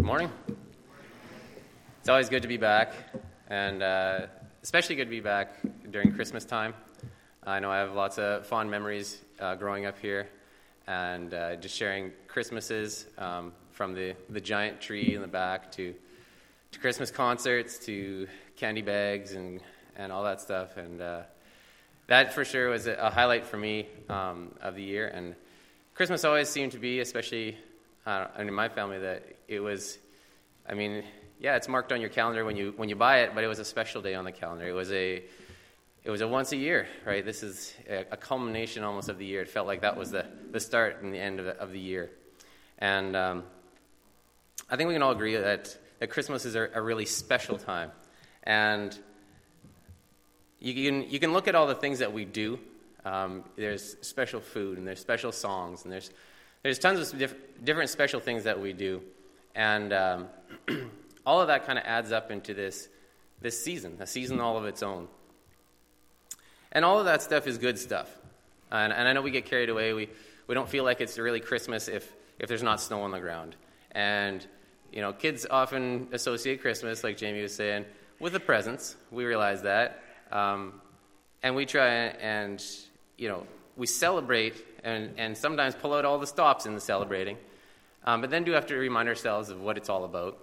Good morning. It's always good to be back, and uh, especially good to be back during Christmas time. I know I have lots of fond memories uh, growing up here, and uh, just sharing Christmases um, from the, the giant tree in the back to, to Christmas concerts to candy bags and, and all that stuff. And uh, that for sure was a highlight for me um, of the year. And Christmas always seemed to be, especially uh, in my family, that it was, I mean, yeah, it's marked on your calendar when you when you buy it, but it was a special day on the calendar. It was a it was a once a year, right? This is a, culmination almost of the year. It felt like that was the, the start and the end of the, of the year. And um, I think we can all agree that, that Christmas is a, a really special time. And you can, you can look at all the things that we do. Um, there's special food, and there's special songs, and there's, there's tons of diff- different special things that we do. And um, all of that kind of adds up into this, this season, a season all of its own. And all of that stuff is good stuff. And, and I know we get carried away. We, we don't feel like it's really Christmas if, if there's not snow on the ground. And, you know, kids often associate Christmas, like Jamie was saying, with the presents. We realize that. Um, and we try and, you know, we celebrate and, and sometimes pull out all the stops in the celebrating. Um, but then do have to remind ourselves of what it's all about.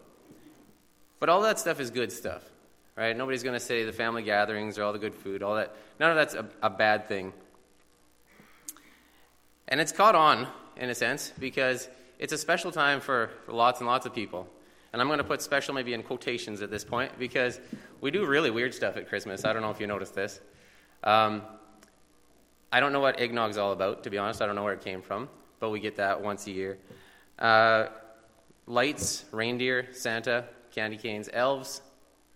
But all that stuff is good stuff right? Nobody's going to say the family gatherings or all the good food, all that. None of that's a, a bad thing. And it's caught on, in a sense, because it's a special time for, for lots and lots of people. And I'm going to put special maybe in quotations at this point because we do really weird stuff at Christmas. I don't know if you noticed this. Um, I don't know what eggnog's all about, to be honest. I don't know where it came from, but we get that once a year. Uh, lights, reindeer, Santa, candy canes, elves,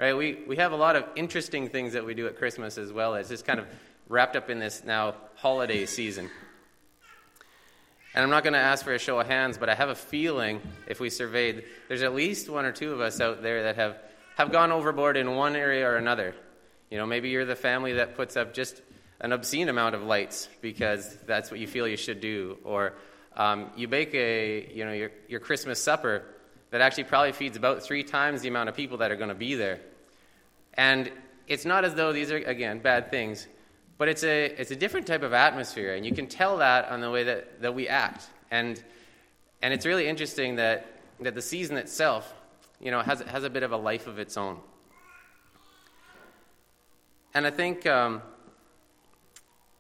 Right? We, we have a lot of interesting things that we do at Christmas as well as just kind of wrapped up in this now holiday season. And I'm not going to ask for a show of hands, but I have a feeling if we surveyed, there's at least one or two of us out there that have, have gone overboard in one area or another. You know, maybe you're the family that puts up just an obscene amount of lights because that's what you feel you should do. Or um, you bake a, you know, your, your Christmas supper that actually probably feeds about three times the amount of people that are going to be there. And it's not as though these are, again, bad things, but it's a, it's a different type of atmosphere, and you can tell that on the way that, that we act. And, and it's really interesting that, that the season itself, you know, has, has a bit of a life of its own. And I think um,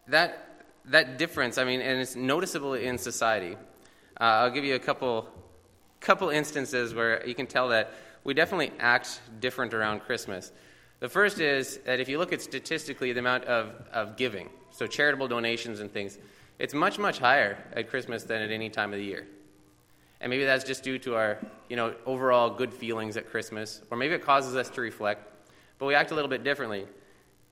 that, that difference, I mean, and it's noticeable in society. Uh, I'll give you a couple, couple instances where you can tell that we definitely act different around Christmas. The first is that if you look at statistically the amount of, of giving, so charitable donations and things, it's much, much higher at Christmas than at any time of the year. And maybe that's just due to our, you know, overall good feelings at Christmas, or maybe it causes us to reflect, but we act a little bit differently.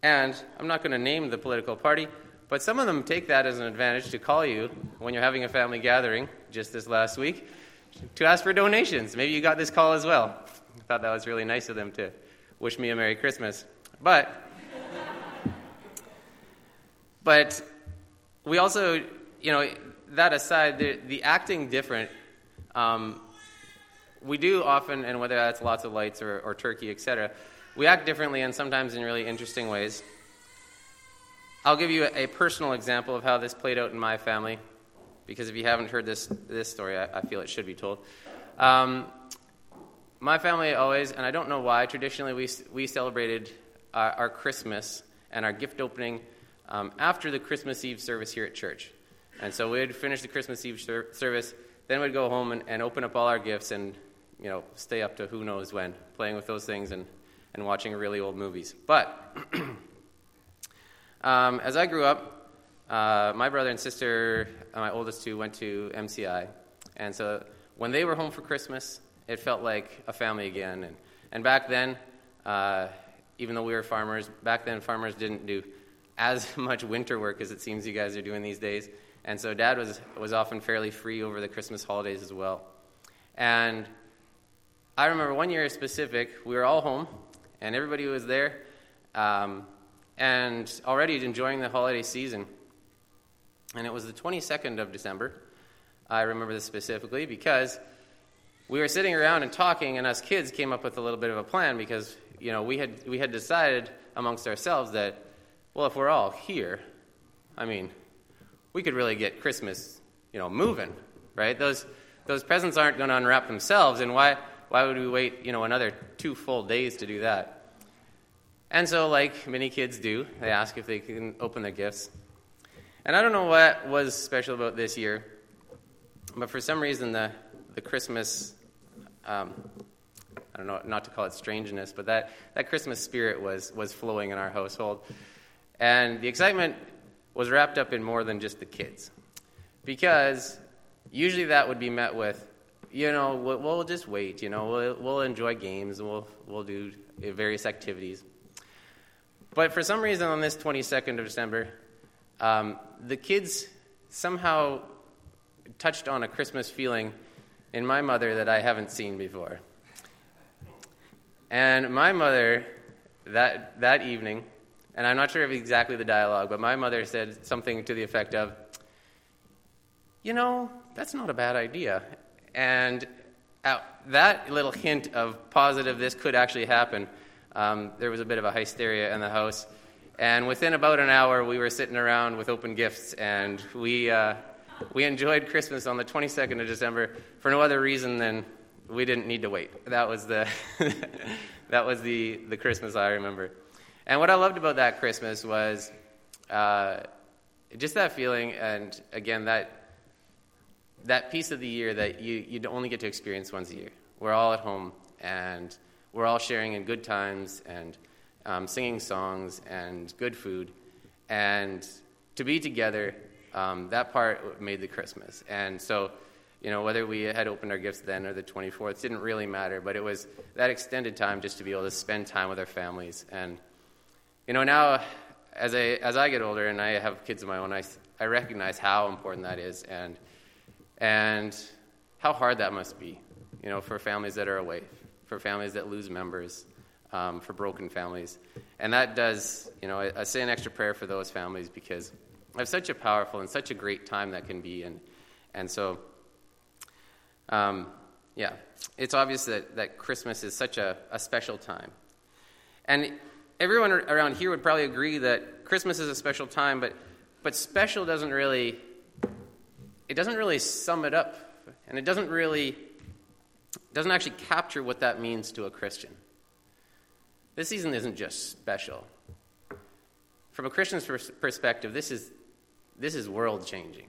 And I'm not going to name the political party, but some of them take that as an advantage to call you when you're having a family gathering, just this last week, to ask for donations. Maybe you got this call as well. I thought that was really nice of them to wish me a Merry Christmas. But, but we also, you know, that aside, the, the acting different, um, we do often, and whether that's lots of lights or, or turkey, etc., we act differently and sometimes in really interesting ways. I'll give you a, personal example of how this played out in my family, because if you haven't heard this, this story, I, I feel it should be told. Um, my family always, and I don't know why, traditionally we, we celebrated our, our Christmas and our gift opening um, after the Christmas Eve service here at church. And so we'd finish the Christmas Eve ser- service, then we'd go home and, and open up all our gifts and, you know, stay up to who knows when, playing with those things and, and watching really old movies. But um, as I grew up, uh, my brother and sister, uh, my oldest two, went to MCI. And so when they were home for Christmas, it felt like a family again. And, and back then, uh, even though we were farmers, back then farmers didn't do as much winter work as it seems you guys are doing these days. And so dad was, was often fairly free over the Christmas holidays as well. And I remember one year specific, we were all home, and everybody was there, um, and already enjoying the holiday season. And it was the 22nd of December. I remember this specifically because we were sitting around and talking, and us kids came up with a little bit of a plan because you know we had we had decided amongst ourselves that well, if we're all here, I mean, we could really get Christmas you know moving, right? Those those presents aren't going to unwrap themselves, and why why would we wait you know another two full days to do that? And so, like many kids do, they ask if they can open their gifts. And I don't know what was special about this year, but for some reason, the, the Christmas, um, I don't know, not to call it strangeness, but that, that Christmas spirit was, was flowing in our household. And the excitement was wrapped up in more than just the kids. Because usually that would be met with, you know, we'll, we'll just wait, you know, we'll, we'll enjoy games we'll, we'll do various activities. But for some reason, on this 22nd of December, um, the kids somehow touched on a Christmas feeling in my mother that I haven't seen before. And my mother, that, that evening, and I'm not sure of exactly the dialogue, but my mother said something to the effect of, You know, that's not a bad idea. And uh, that little hint of positive, this could actually happen, um, there was a bit of a hysteria in the house. And within about an hour, we were sitting around with open gifts, and we, uh, we enjoyed Christmas on the 22nd of December for no other reason than we didn't need to wait. That was the, that was the, the Christmas I remember. And what I loved about that Christmas was uh, just that feeling, and again, that, that piece of the year that you, you only get to experience once a year. We're all at home, and we're all sharing in good times and um, singing songs and good food. And to be together, um, that part made the Christmas. And so, you know, whether we had opened our gifts then or the 24th didn't really matter, but it was that extended time just to be able to spend time with our families. And, you know, now as I, as I get older and I have kids of my own, I, I recognize how important that is and, and how hard that must be, you know, for families that are away, for families that lose members, um, for broken families. And that does, you know, I, I, say an extra prayer for those families because I have such a powerful and such a great time that can be. And, and so, um, yeah, it's obvious that, that Christmas is such a, a special time. And everyone around here would probably agree that Christmas is a special time, but, but special doesn't really, it doesn't really sum it up. And it doesn't really doesn't actually capture what that means to a Christian. This season isn't just special. From a Christian's perspective, this is, this is world changing.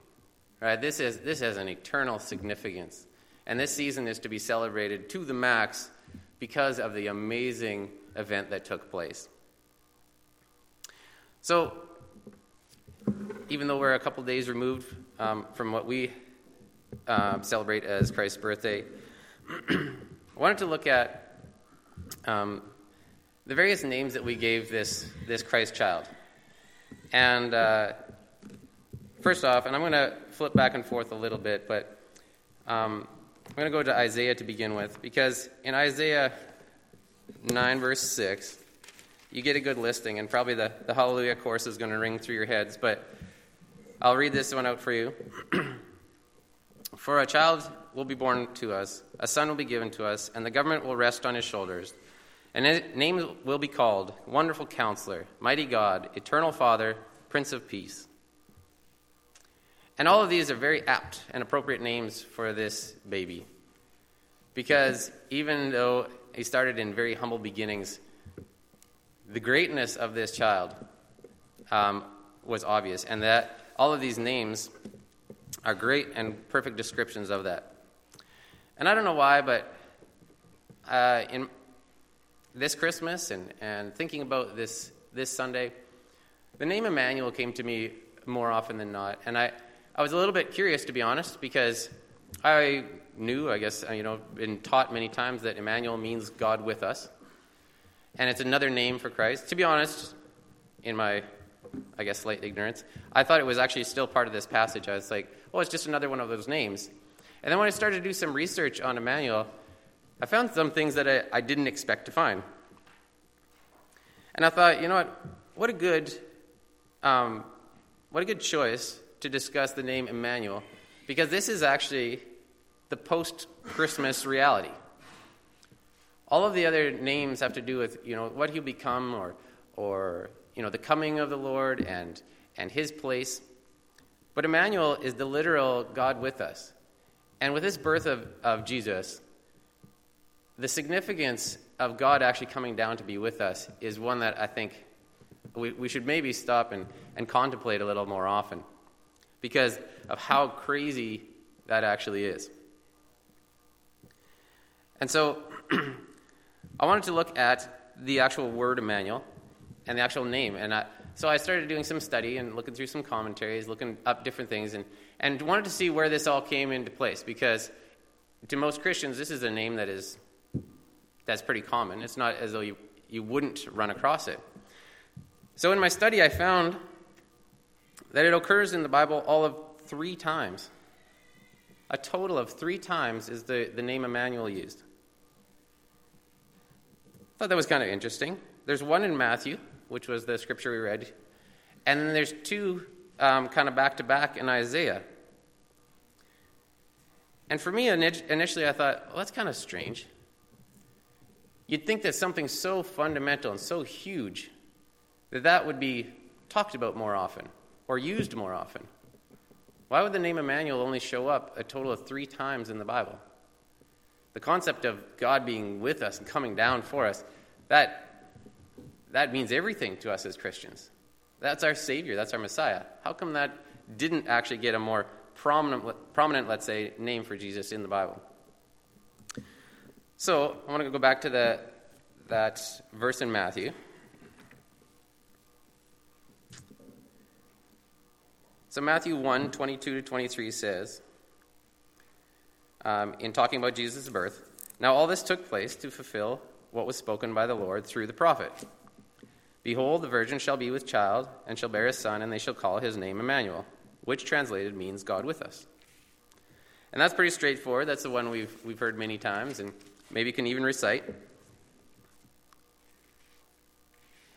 Right? This, is, this has an eternal significance. And this season is to be celebrated to the max because of the amazing event that took place. So, even though we're a couple days removed um, from what we uh, celebrate as Christ's birthday, I wanted to look at um, the various names that we gave this, this Christ child. And uh, first off, and I'm going to flip back and forth a little bit, but um, I'm going to go to Isaiah to begin with, because in Isaiah 9, verse 6, you get a good listing, and probably the, the Hallelujah chorus is going to ring through your heads, but I'll read this one out for you. For a child will be born to us, a son will be given to us, and the government will rest on his shoulders. And his name will be called Wonderful Counselor, Mighty God, Eternal Father, Prince of Peace. And all of these are very apt and appropriate names for this baby. Because even though he started in very humble beginnings, the greatness of this child um, was obvious, and that all of these names are great and perfect descriptions of that. And I don't know why, but uh, in this Christmas and, and thinking about this, this Sunday, the name Emmanuel came to me more often than not. And I, I was a little bit curious, to be honest, because I knew, I guess, you know, been taught many times that Emmanuel means God with us. And it's another name for Christ. To be honest, in my, I guess, slight ignorance, I thought it was actually still part of this passage. I was like, oh, it's just another one of those names. And then when I started to do some research on Emmanuel, I found some things that I, I didn't expect to find. And I thought, you know what? What a good, um, what a good choice to discuss the name Emmanuel, because this is actually the post Christmas reality. All of the other names have to do with you know what he'll become or or you know the coming of the Lord and and his place. But Emmanuel is the literal God with us. And with this birth of, of Jesus, the significance of God actually coming down to be with us is one that I think we, we should maybe stop and, and contemplate a little more often because of how crazy that actually is. And so I wanted to look at the actual word Emmanuel and the actual name. And I, so I started doing some study and looking through some commentaries, looking up different things, and, and wanted to see where this all came into place because to most Christians, this is a name that is that's pretty common. It's not as though you, you wouldn't run across it. So in my study, I found that it occurs in the Bible all of three times. A total of three times is the, the name Emmanuel used. I Thought that was kind of interesting. There's one in Matthew, which was the scripture we read, and then there's two um, kind of back to back in Isaiah. And for me, initially, I thought, well, that's kind of strange. You'd think that something so fundamental and so huge that that would be talked about more often or used more often. Why would the name Emmanuel only show up a total of three times in the Bible? The concept of God being with us and coming down for us, that, that means everything to us as Christians. That's our Savior, that's our Messiah. How come that didn't actually get a more prominent, prominent let's say, name for Jesus in the Bible? So I want to go back to the, that verse in Matthew. So Matthew 1 22 to 23 says, um, in talking about Jesus' birth, now all this took place to fulfill what was spoken by the Lord through the prophet. Behold, the virgin shall be with child, and shall bear a son, and they shall call his name Emmanuel, which translated means God with us. And that's pretty straightforward. That's the one we've, we've heard many times. And Maybe can even recite.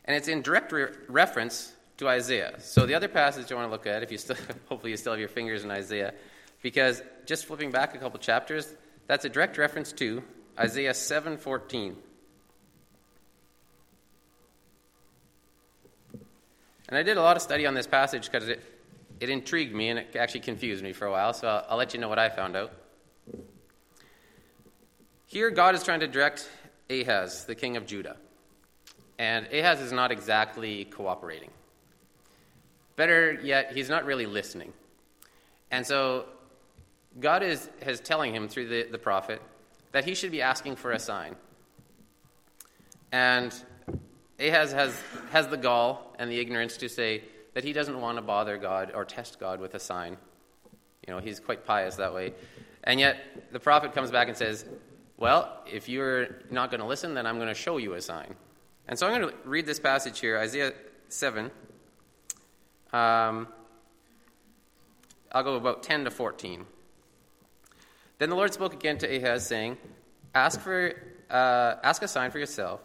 And it's in direct re- reference to Isaiah. So the other passage I want to look at, if you still, hopefully you still have your fingers in Isaiah, because just flipping back a couple chapters, that's a direct reference to Isaiah 7:14. And I did a lot of study on this passage because it, it intrigued me and it actually confused me for a while, so I'll, I'll let you know what I found out. Here, God is trying to direct Ahaz, the king of Judah. And Ahaz is not exactly cooperating. Better yet, he's not really listening. And so, God is, is telling him through the, the prophet that he should be asking for a sign. And Ahaz has, has the gall and the ignorance to say that he doesn't want to bother God or test God with a sign. You know, he's quite pious that way. And yet, the prophet comes back and says, well, if you're not going to listen, then I'm going to show you a sign. And so I'm going to read this passage here, Isaiah 7. Um, I'll go about 10 to 14. Then the Lord spoke again to Ahaz, saying, Ask, for, uh, ask a sign for yourself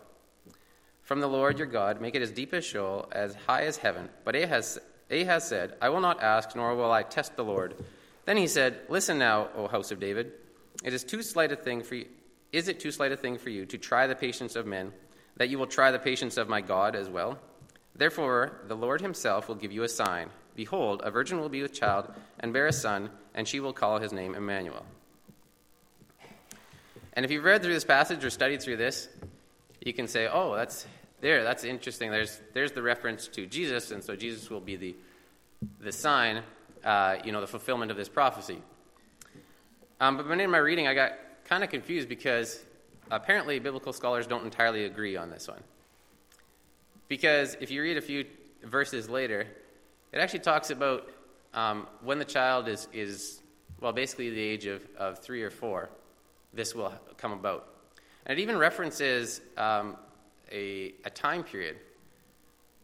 from the Lord your God, make it as deep as Sheol, as high as heaven. But Ahaz, Ahaz said, I will not ask, nor will I test the Lord. Then he said, Listen now, O house of David. It is too slight a thing for you, is it too slight a thing for you to try the patience of men, that you will try the patience of my God as well? Therefore, the Lord himself will give you a sign. Behold, a virgin will be with child and bear a son, and she will call his name Emmanuel. And if you've read through this passage or studied through this, you can say, oh, that's there, that's interesting. There's, there's the reference to Jesus, and so Jesus will be the, the sign, uh, you know, the fulfillment of this prophecy. Um, but when in my reading, I got kind of confused because apparently biblical scholars don't entirely agree on this one. Because if you read a few verses later, it actually talks about um, when the child is, is, well, basically the age of, of three or four, this will come about. And it even references um, a, a time period.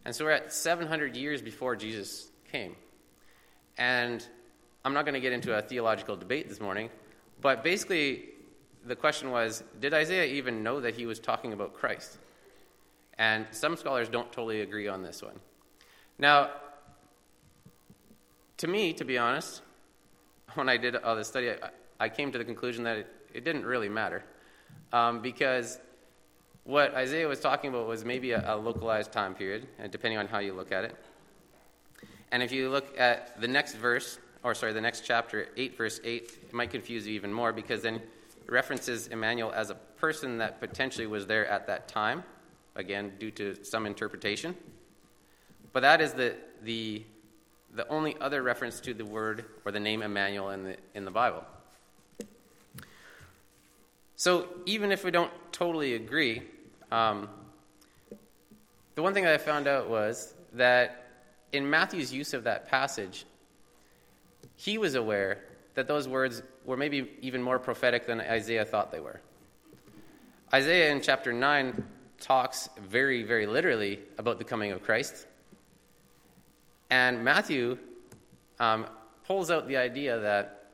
And so we're at 700 years before Jesus came. And I'm not going to get into a theological debate this morning, but basically, the question was did Isaiah even know that he was talking about Christ? And some scholars don't totally agree on this one. Now, to me, to be honest, when I did all this study, I, I came to the conclusion that it, it didn't really matter. Um, because what Isaiah was talking about was maybe a, a localized time period, uh, depending on how you look at it. And if you look at the next verse, or sorry, the next chapter, 8, verse 8, it might confuse you even more because then it references Emmanuel as a person that potentially was there at that time, again, due to some interpretation. But that is the, the, the only other reference to the word or the name Emmanuel in the, in the Bible. So even if we don't totally agree, um, the one thing that I found out was that in Matthew's use of that passage, he was aware that those words were maybe even more prophetic than Isaiah thought they were. Isaiah in chapter 9 talks very, very literally about the coming of Christ. And Matthew um, pulls out the idea that,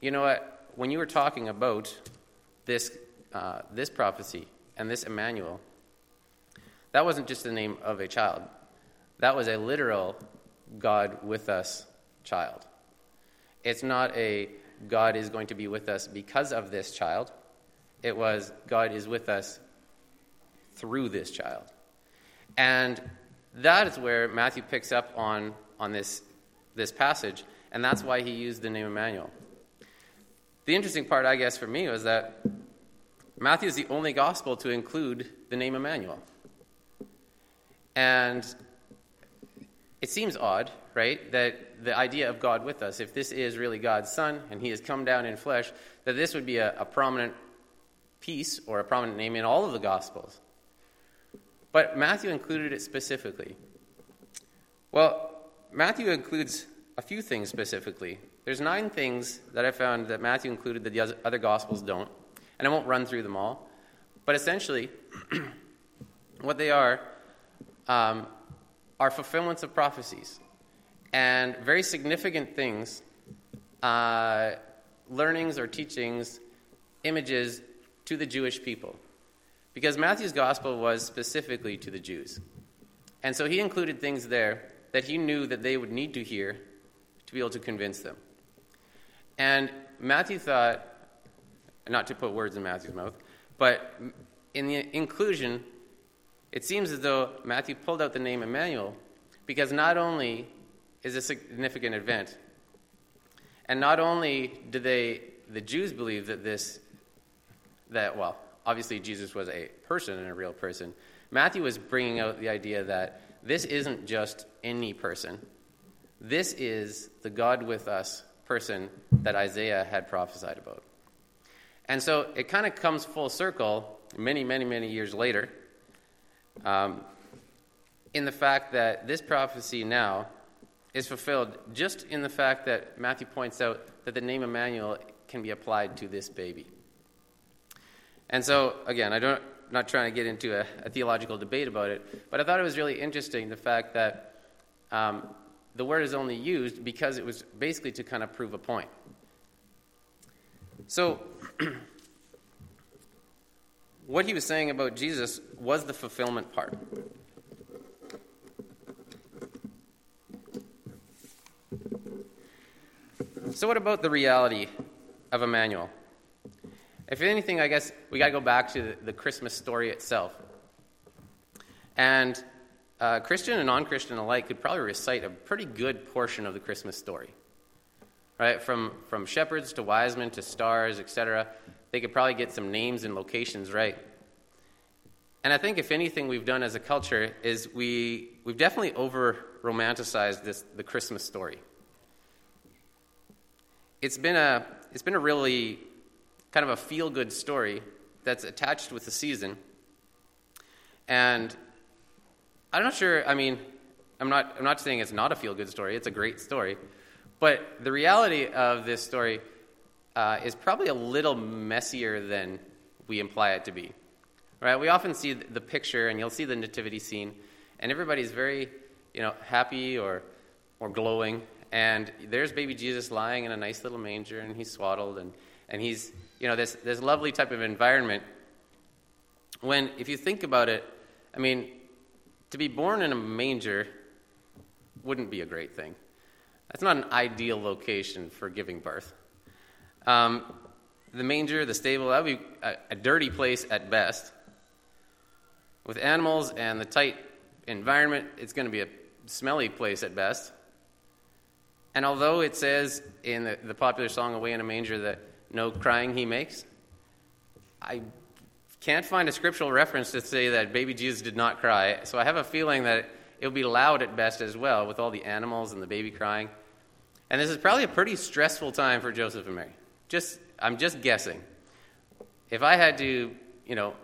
you know what, when you were talking about this, uh, this prophecy and this Emmanuel, that wasn't just the name of a child. That was a literal God with us child. It's not a God is going to be with us because of this child. It was God is with us through this child. And that is where Matthew picks up on, on this, this passage, and that's why he used the name Emmanuel. The interesting part, I guess, for me was that Matthew is the only gospel to include the name Emmanuel. And it seems odd, right, that the idea of God with us, if this is really God's Son and He has come down in flesh, that this would be a, a prominent piece or a prominent name in all of the Gospels. But Matthew included it specifically. Well, Matthew includes a few things specifically. There's nine things that I found that Matthew included that the other Gospels don't, and I won't run through them all. But essentially, what they are um, are fulfillments of prophecies and very significant things, uh, learnings or teachings, images to the Jewish people. Because Matthew's gospel was specifically to the Jews. And so he included things there that he knew that they would need to hear to be able to convince them. And Matthew thought, not to put words in Matthew's mouth, but in the inclusion, it seems as though Matthew pulled out the name Emmanuel because not only is a significant event, and not only do they, the Jews believe that this, that, well, obviously Jesus was a person and a real person, Matthew was bringing out the idea that this isn't just any person. This is the God with us person that Isaiah had prophesied about. And so it kind of comes full circle many, many, many years later um, in the fact that this prophecy now is fulfilled just in the fact that Matthew points out that the name Emmanuel can be applied to this baby. And so, again, I don't, I'm not trying to get into a, a, theological debate about it, but I thought it was really interesting the fact that um, the word is only used because it was basically to kind of prove a point. So, what he was saying about Jesus was the fulfillment part. So, what about the reality of Emmanuel? If anything, I guess we got to go back to the, Christmas story itself. And uh, Christian and non Christian alike could probably recite a pretty good portion of the Christmas story. Right? From, from shepherds to wise men to stars, etc they could probably get some names and locations right. And I think, if anything, we've done as a culture is we, we've definitely over romanticized this, the Christmas story. It's been, a, it's been a really kind of a feel good story that's attached with the season. And I'm not sure, I mean, I'm not, I'm not saying it's not a feel good story, it's a great story. But the reality of this story uh, is probably a little messier than we imply it to be. Right? We often see the picture, and you'll see the nativity scene, and everybody's very, you know, happy or or glowing, and there's baby Jesus lying in a nice little manger, and he's swaddled, and and he's, you know, this this lovely type of environment. When, if you think about it, I mean, to be born in a manger wouldn't be a great thing. That's not an ideal location for giving birth. Um, the manger, the stable, that would be a, a dirty place at best. With animals and the tight environment, it's going to be a smelly place at best. And although it says in the, the, popular song Away in a Manger that no crying he makes, I can't find a scriptural reference to say that baby Jesus did not cry. So I have a feeling that it'll be loud at best as well, with all the animals and the baby crying. And this is probably a pretty stressful time for Joseph and Mary. Just, I'm just guessing. If I had to, you know,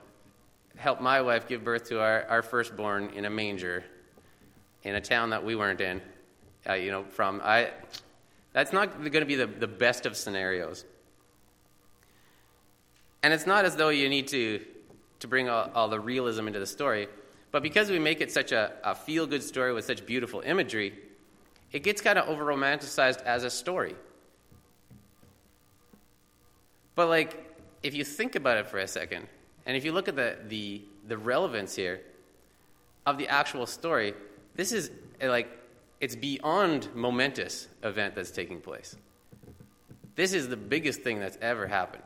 help my wife give birth to our, our firstborn in a manger in a town that we weren't in, uh, you know, from, I, that's not going to be the, the best of scenarios. And it's not as though you need to, to bring all, all the realism into the story, but because we make it such a, a feel good story with such beautiful imagery, it gets kind of over romanticized as a story. But, like, if you think about it for a second, and if you look at the, the, the relevance here of the actual story, this is like, it's beyond momentous event that's taking place. This is the biggest thing that's ever happened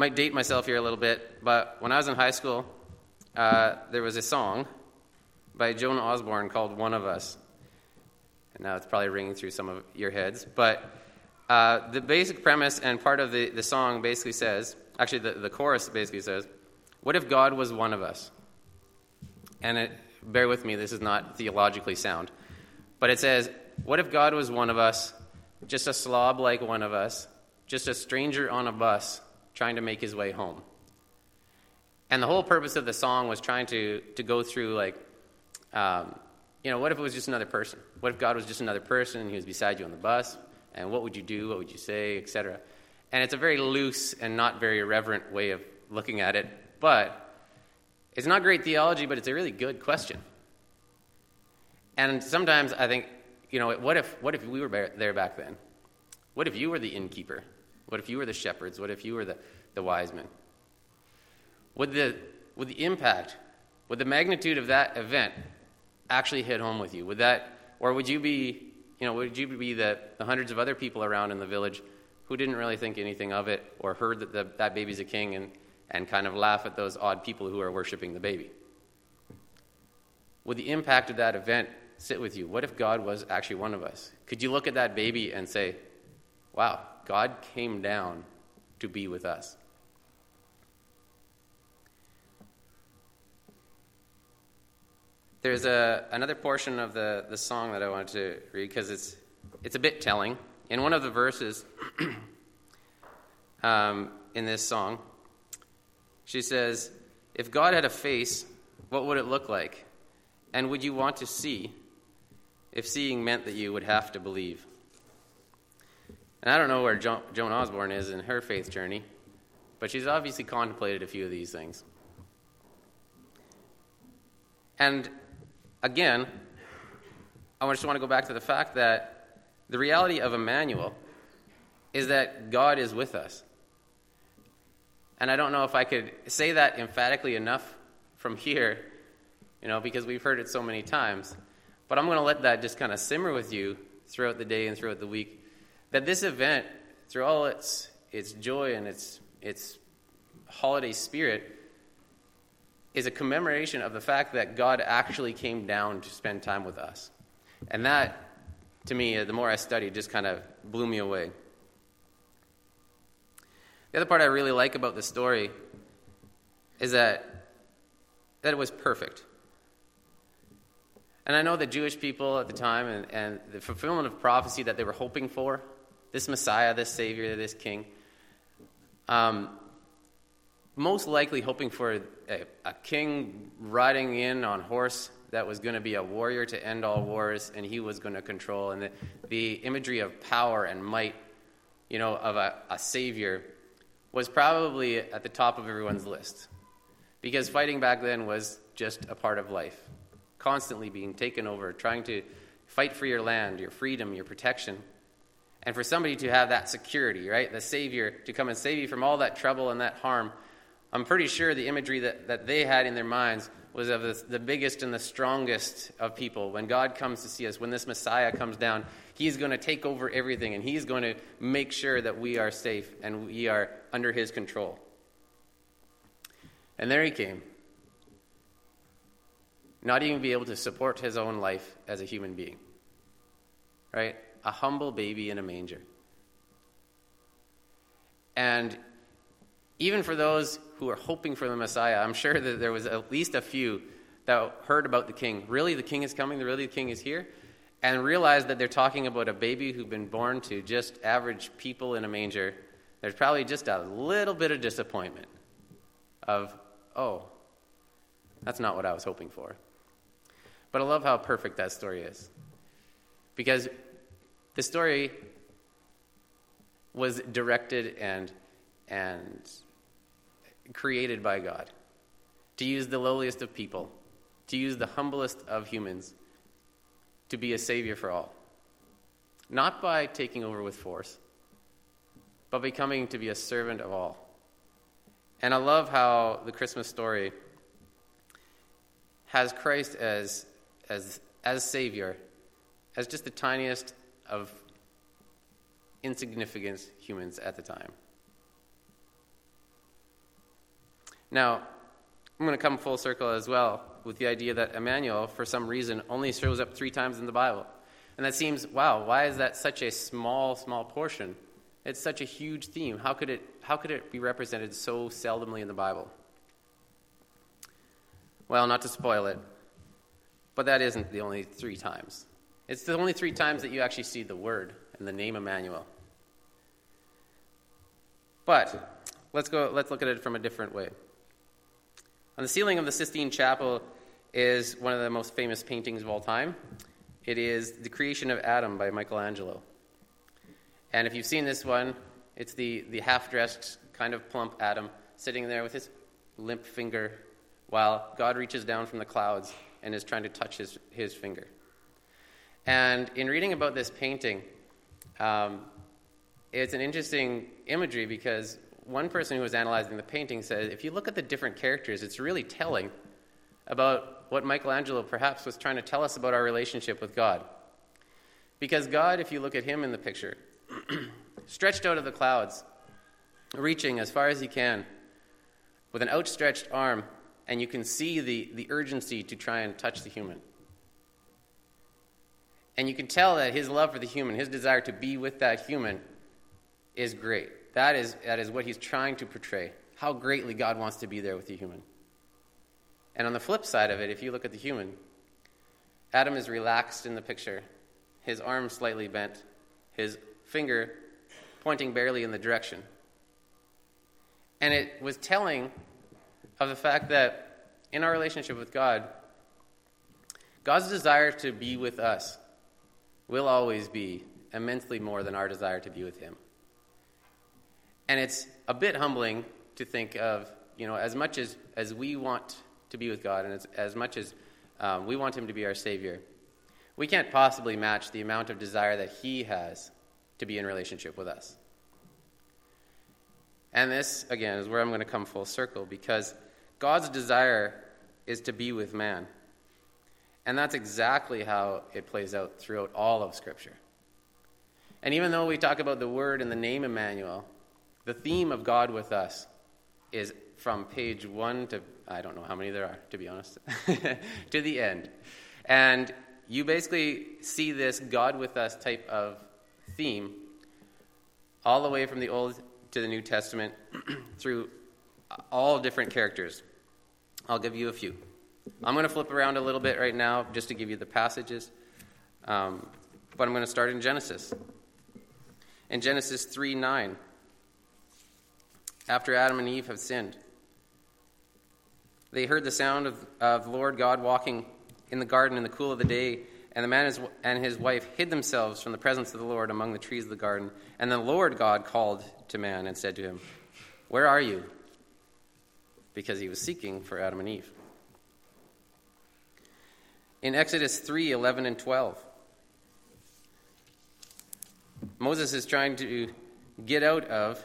might date myself here a little bit, but when I was in high school, uh, there was a song by Joan Osborne called One of Us. And now it's probably ringing through some of your heads. But uh, the basic premise and part of the, the song basically says actually, the, the chorus basically says, What if God was one of us? And it, bear with me, this is not theologically sound. But it says, What if God was one of us, just a slob like one of us, just a stranger on a bus? trying to make his way home. And the whole purpose of the song was trying to, to go through, like, um, you know, what if it was just another person? What if God was just another person he was beside you on the bus? And what would you do? What would you say? Etc. And it's a very loose and not very reverent way of looking at it. But it's not great theology, but it's a really good question. And sometimes I think, you know, what if, what if we were there back then? What if you were the innkeeper? What if you were the shepherds? What if you were the, the wise men? Would the, would the impact, would the magnitude of that event actually hit home with you? Would that, or would you be, you know, would you be the, the hundreds of other people around in the village who didn't really think anything of it or heard that the, that baby's a king and, and kind of laugh at those odd people who are worshiping the baby? Would the impact of that event sit with you? What if God was actually one of us? Could you look at that baby and say, wow, God came down to be with us. There's a, another portion of the, the song that I wanted to read because it's, it's a bit telling. In one of the verses um, in this song, she says, If God had a face, what would it look like? And would you want to see if seeing meant that you would have to believe? And I don't know where jo- Joan Osborne is in her faith journey, but she's obviously contemplated a few of these things. And again, I just want to go back to the fact that the reality of Emmanuel is that God is with us. And I don't know if I could say that emphatically enough from here, you know, because we've heard it so many times. But I'm going to let that just kind of simmer with you throughout the day and throughout the week that this event, through all its, its joy and its, its holiday spirit, is a commemoration of the fact that God actually came down to spend time with us. And that, to me, the more I studied, just kind of blew me away. The other part I really like about the story is that, that it was perfect. And I know the Jewish people at the time and, and the fulfillment of prophecy that they were hoping for this Messiah, this Savior, this King, um, most likely hoping for a, a king riding in on horse that was going to be a warrior to end all wars, and he was going to control. And the, the imagery of power and might, you know, of a, a savior was probably at the top of everyone's list. Because fighting back then was just a part of life. Constantly being taken over, trying to fight for your land, your freedom, your protection. And for somebody to have that security, right? The Savior to come and save you from all that trouble and that harm I'm pretty sure the imagery that, that they had in their minds was of the, the biggest and the strongest of people. When God comes to see us, when this Messiah comes down, He's going to take over everything and He's going to make sure that we are safe and we are under His control. And there He came. Not even be able to support His own life as a human being. Right? A humble baby in a manger. And even for those who are hoping for the Messiah, I'm sure that there was at least a few that heard about the king. Really, the king is coming? Really, the king is here? And realized that they're talking about a baby who'd been born to just average people in a manger. There's probably just a little bit of disappointment of, oh, that's not what I was hoping for. But I love how perfect that story is. Because the story was directed and, and created by God, to use the lowliest of people, to use the humblest of humans, to be a savior for all. Not by taking over with force, but becoming to be a servant of all. And I love how the Christmas story has Christ as, as, as Savior, as just the tiniest of insignificant humans at the time. Now, I'm going to come full circle as well with the idea that Emmanuel, for some reason, only shows up three times in the Bible. And that seems, wow, why is that such a small, small portion? It's such a huge theme. How could it, how could it be represented so seldomly in the Bible? Well, not to spoil it, but that isn't the only three times. It's the only three times that you actually see the word and the name Emmanuel. But let's go let's look at it from a different way. On the ceiling of the Sistine Chapel is one of the most famous paintings of all time. It is The Creation of Adam by Michelangelo. And if you've seen this one, it's the, the half dressed, kind of plump Adam sitting there with his limp finger while God reaches down from the clouds and is trying to touch his, his finger. And in reading about this painting, um, it's an interesting imagery because one person who was analyzing the painting said if you look at the different characters, it's really telling about what Michelangelo perhaps was trying to tell us about our relationship with God. Because God, if you look at him in the picture, stretched out of the clouds, reaching as far as he can with an outstretched arm, and you can see the, the urgency to try and touch the human. And you can tell that his love for the human, his desire to be with that human, is great. That is, that is what he's trying to portray. How greatly God wants to be there with the human. And on the flip side of it, if you look at the human, Adam is relaxed in the picture, his arm slightly bent, his finger pointing barely in the direction. And it was telling of the fact that in our relationship with God, God's desire to be with us will always be immensely more than our desire to be with Him. And it's a bit humbling to think of, you know, as much as, as we want to be with God and as, as much as um, we want Him to be our Savior, we can't possibly match the amount of desire that He has to be in relationship with us. And this, again, is where I'm going to come full circle because God's desire is to be with man. And that's exactly how it plays out throughout all of Scripture. And even though we talk about the word and the name Emmanuel, the theme of God with us is from page one to, I don't know how many there are, to be honest, to the end. And you basically see this God with us type of theme all the way from the Old to the New Testament through all different characters. I'll give you a few. I'm going to flip around a little bit right now just to give you the passages, um, but I'm going to start in Genesis. In Genesis 3 9 after Adam and Eve have sinned. They heard the sound of, of Lord God walking in the garden in the cool of the day, and the man and his wife hid themselves from the presence of the Lord among the trees of the garden. And the Lord God called to man and said to him, Where are you? Because he was seeking for Adam and Eve. In Exodus 3 11 and 12, Moses is trying to get out of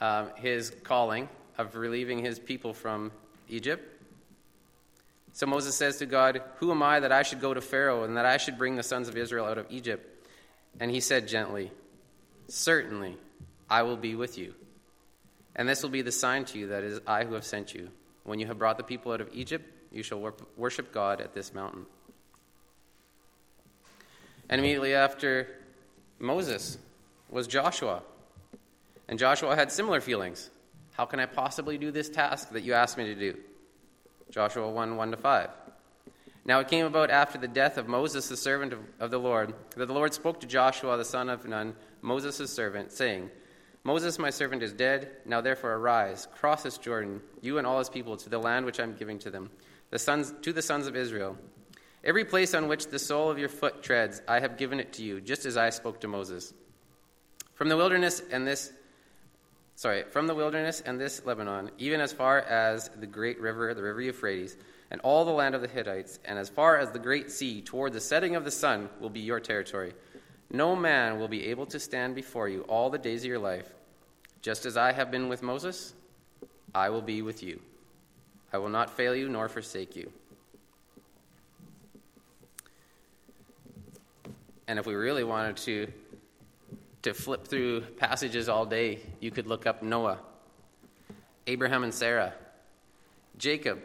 um, his calling of relieving his people from Egypt. So Moses says to God, Who am I that I should go to Pharaoh and that I should bring the sons of Israel out of Egypt? And he said gently, Certainly, I will be with you. And this will be the sign to you that it is I who have sent you. When you have brought the people out of Egypt, you shall worship God at this mountain. And immediately after Moses was Joshua. And Joshua had similar feelings. How can I possibly do this task that you asked me to do? Joshua 1 1 to 5. Now it came about after the death of Moses, the servant of, of the Lord, that the Lord spoke to Joshua, the son of Nun, Moses' servant, saying, Moses, my servant, is dead. Now therefore arise, cross this Jordan, you and all his people, to the land which I am giving to them, the sons, to the sons of Israel. Every place on which the sole of your foot treads, I have given it to you, just as I spoke to Moses. From the wilderness and this sorry, from the wilderness and this Lebanon, even as far as the great river, the river Euphrates, and all the land of the Hittites, and as far as the great sea, toward the setting of the sun, will be your territory. No man will be able to stand before you all the days of your life. Just as I have been with Moses, I will be with you. I will not fail you nor forsake you. And if we really wanted to to flip through passages all day, you could look up Noah, Abraham and Sarah, Jacob,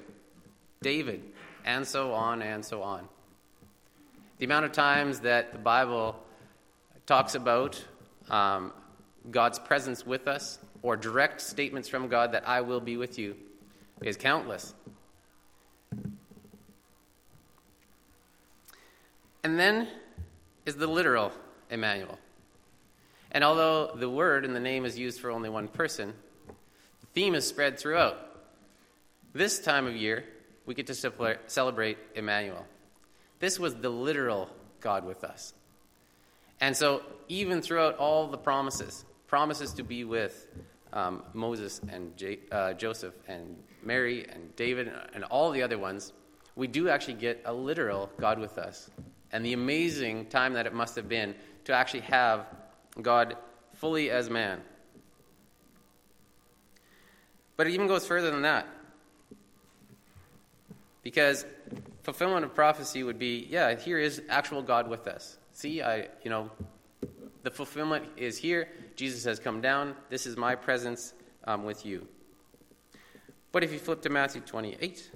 David, and so on and so on. The amount of times that the Bible talks about um, God's presence with us or direct statements from God that I will be with you is countless. And then is the literal Emmanuel. And although the word and the name is used for only one person, the theme is spread throughout. This time of year, we get to celebrate Emmanuel. This was the literal God with us. And so, even throughout all the promises, promises to be with um, Moses and J- uh, Joseph and Mary and David and all the other ones, we do actually get a literal God with us. And the amazing time that it must have been to actually have God fully as man. But it even goes further than that. Because fulfillment of prophecy would be, yeah, here is actual God with us. See, I, you know, the fulfillment is here. Jesus has come down. This is my presence um, with you. But if you flip to Matthew 28,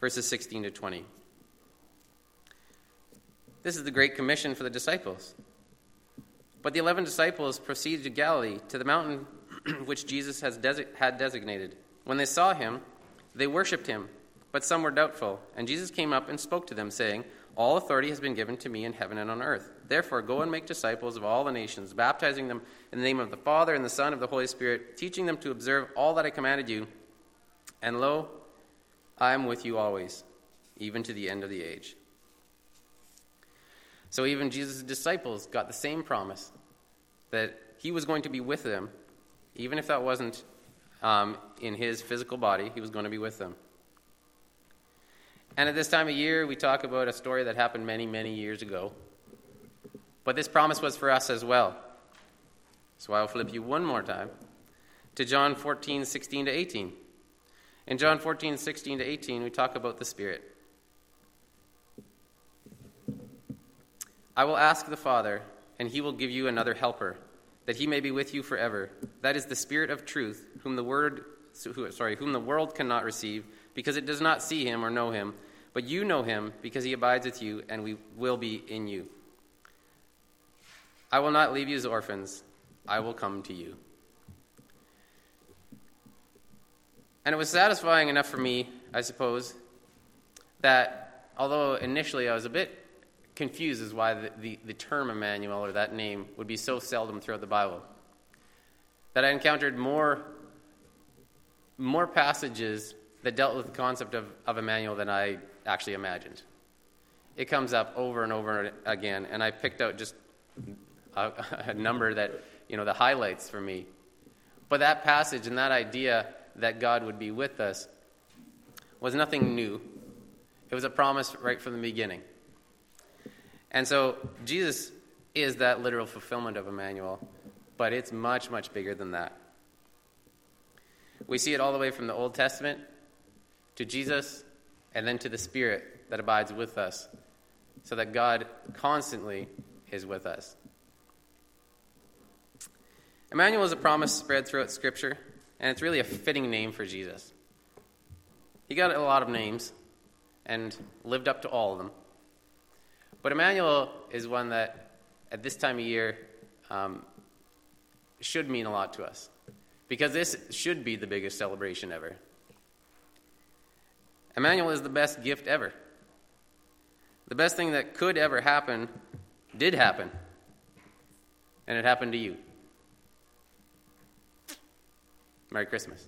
verses 16 to 20, this is the Great Commission for the disciples. But the eleven disciples proceeded to Galilee, to the mountain which Jesus desi- had designated. When they saw him, they worshipped him, but some were doubtful. And Jesus came up and spoke to them, saying, All authority has been given to me in heaven and on earth. Therefore, go and make disciples of all the nations, baptizing them in the name of the Father, and the Son, and the Holy Spirit, teaching them to observe all that I commanded you. And lo, I am with you always, even to the end of the age. So even Jesus' disciples got the same promise that he was going to be with them, even if that wasn't um, in his physical body, he was going to be with them. And at this time of year, we talk about a story that happened many, many years ago. But this promise was for us as well. So I'll flip you one more time to John 14, 16 to 18. In John 14, 16 to 18, we talk about the Spirit. I will ask the Father, and he will give you another helper, that he may be with you forever. That is the Spirit of truth, whom the word sorry, whom the world cannot receive, because it does not see him or know him. But you know him, because he abides with you, and we will be in you. I will not leave you as orphans, I will come to you. And it was satisfying enough for me, I suppose, that although initially I was a bit confused as why the, the, the, term Emmanuel or that name would be so seldom throughout the Bible. That I encountered more, more passages that dealt with the concept of, of Emmanuel than I actually imagined. It comes up over and over again, and I picked out just a, a number that, you know, the highlights for me. But that passage and that idea that God would be with us was nothing new. It was a promise right from the beginning. And so Jesus is that literal fulfillment of Emmanuel, but it's much, much bigger than that. We see it all the way from the Old Testament to Jesus and then to the Spirit that abides with us, so that God constantly is with us. Emmanuel is a promise spread throughout Scripture, and it's really a fitting name for Jesus. He got a lot of names and lived up to all of them. But Emmanuel is one that, at this time of year, um, should mean a lot to us. Because this should be the biggest celebration ever. Emmanuel is the best gift ever. The best thing that could ever happen did happen. And it happened to you. Merry Christmas.